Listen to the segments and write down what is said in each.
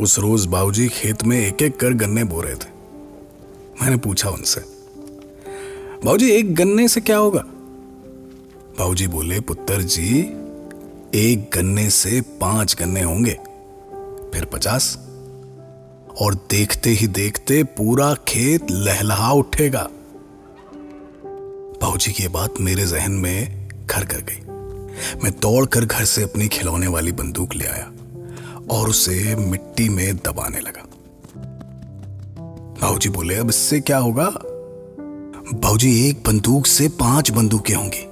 उस रोज बाबूजी खेत में एक एक कर गन्ने बो रहे थे। मैंने पूछा उनसे बाबूजी एक गन्ने से क्या होगा? बाबूजी बोले, पुत्र जी, एक गन्ने से पाँच गन्ने होंगे, फिर पचास। और देखते ही देखते पूरा खेत लहलहा उठेगा। बाबूजी की बात मेरे जहन में घर कर गई। मैं दौड़कर घर से अपनी खिलौने वाली बंदूक ले आया। और उसे मिट्टी में दबाने लगा। बाबूजी बोले, अब इससे क्या होगा? बाबूजी, एक बंदूक से पाँच बंदूकें होंगी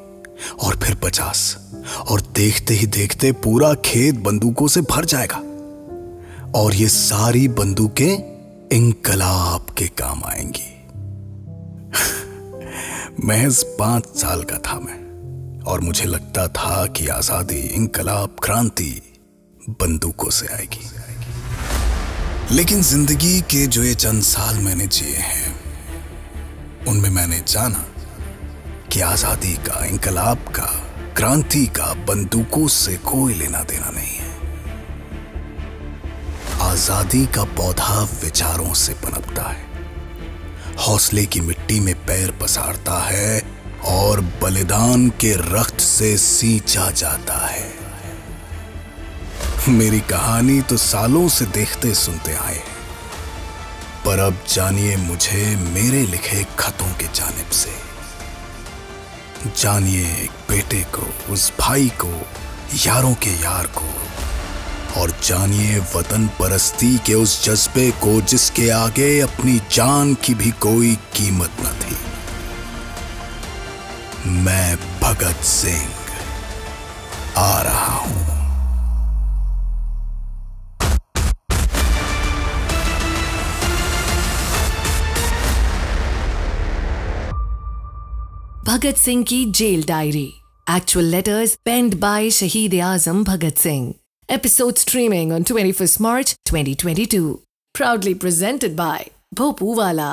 और फिर पचास। और देखते ही देखते पूरा खेत बंदूकों से भर जाएगा। और ये सारी बंदूकें इंकलाब के काम आएँगी। महज पाँच साल का था मैं। और मुझे लगता था कि आज़ादी, इंकलाब, क्रांति बंदूकों से आएगी। लेकिन ज़िंदगी के जो ये चंद साल मैंने जिए हैं, उनमें मैंने जाना कि आज़ादी का इंकलाब का, क्रांति का बंदूकों से कोई लेना देना नहीं है। आज़ादी का पौधा विचारों से पनपता है। हौसले की मिट्टी में पैर पसारता है और बलिदान के रक्त से सींचा जाता है। मेरी कहानी तो सालों से देखते सुनते आए हैं। पर अब जानिए मुझे मेरे लिखे खतों के जानिब से। जानिए एक बेटे को, उस भाई को, यारों के यार को। और जानिए वतन परस्ती के उस जज्बे को, जिसके आगे अपनी जान की भी कोई कीमत न थी। मैं भगत सिंह आ रहा हूँ। भगत सिंह की jail diary actual letters penned by Shaheed Azam Bhagat Singh Episode streaming on 21st March 2022. Proudly presented by Bhopu Wala.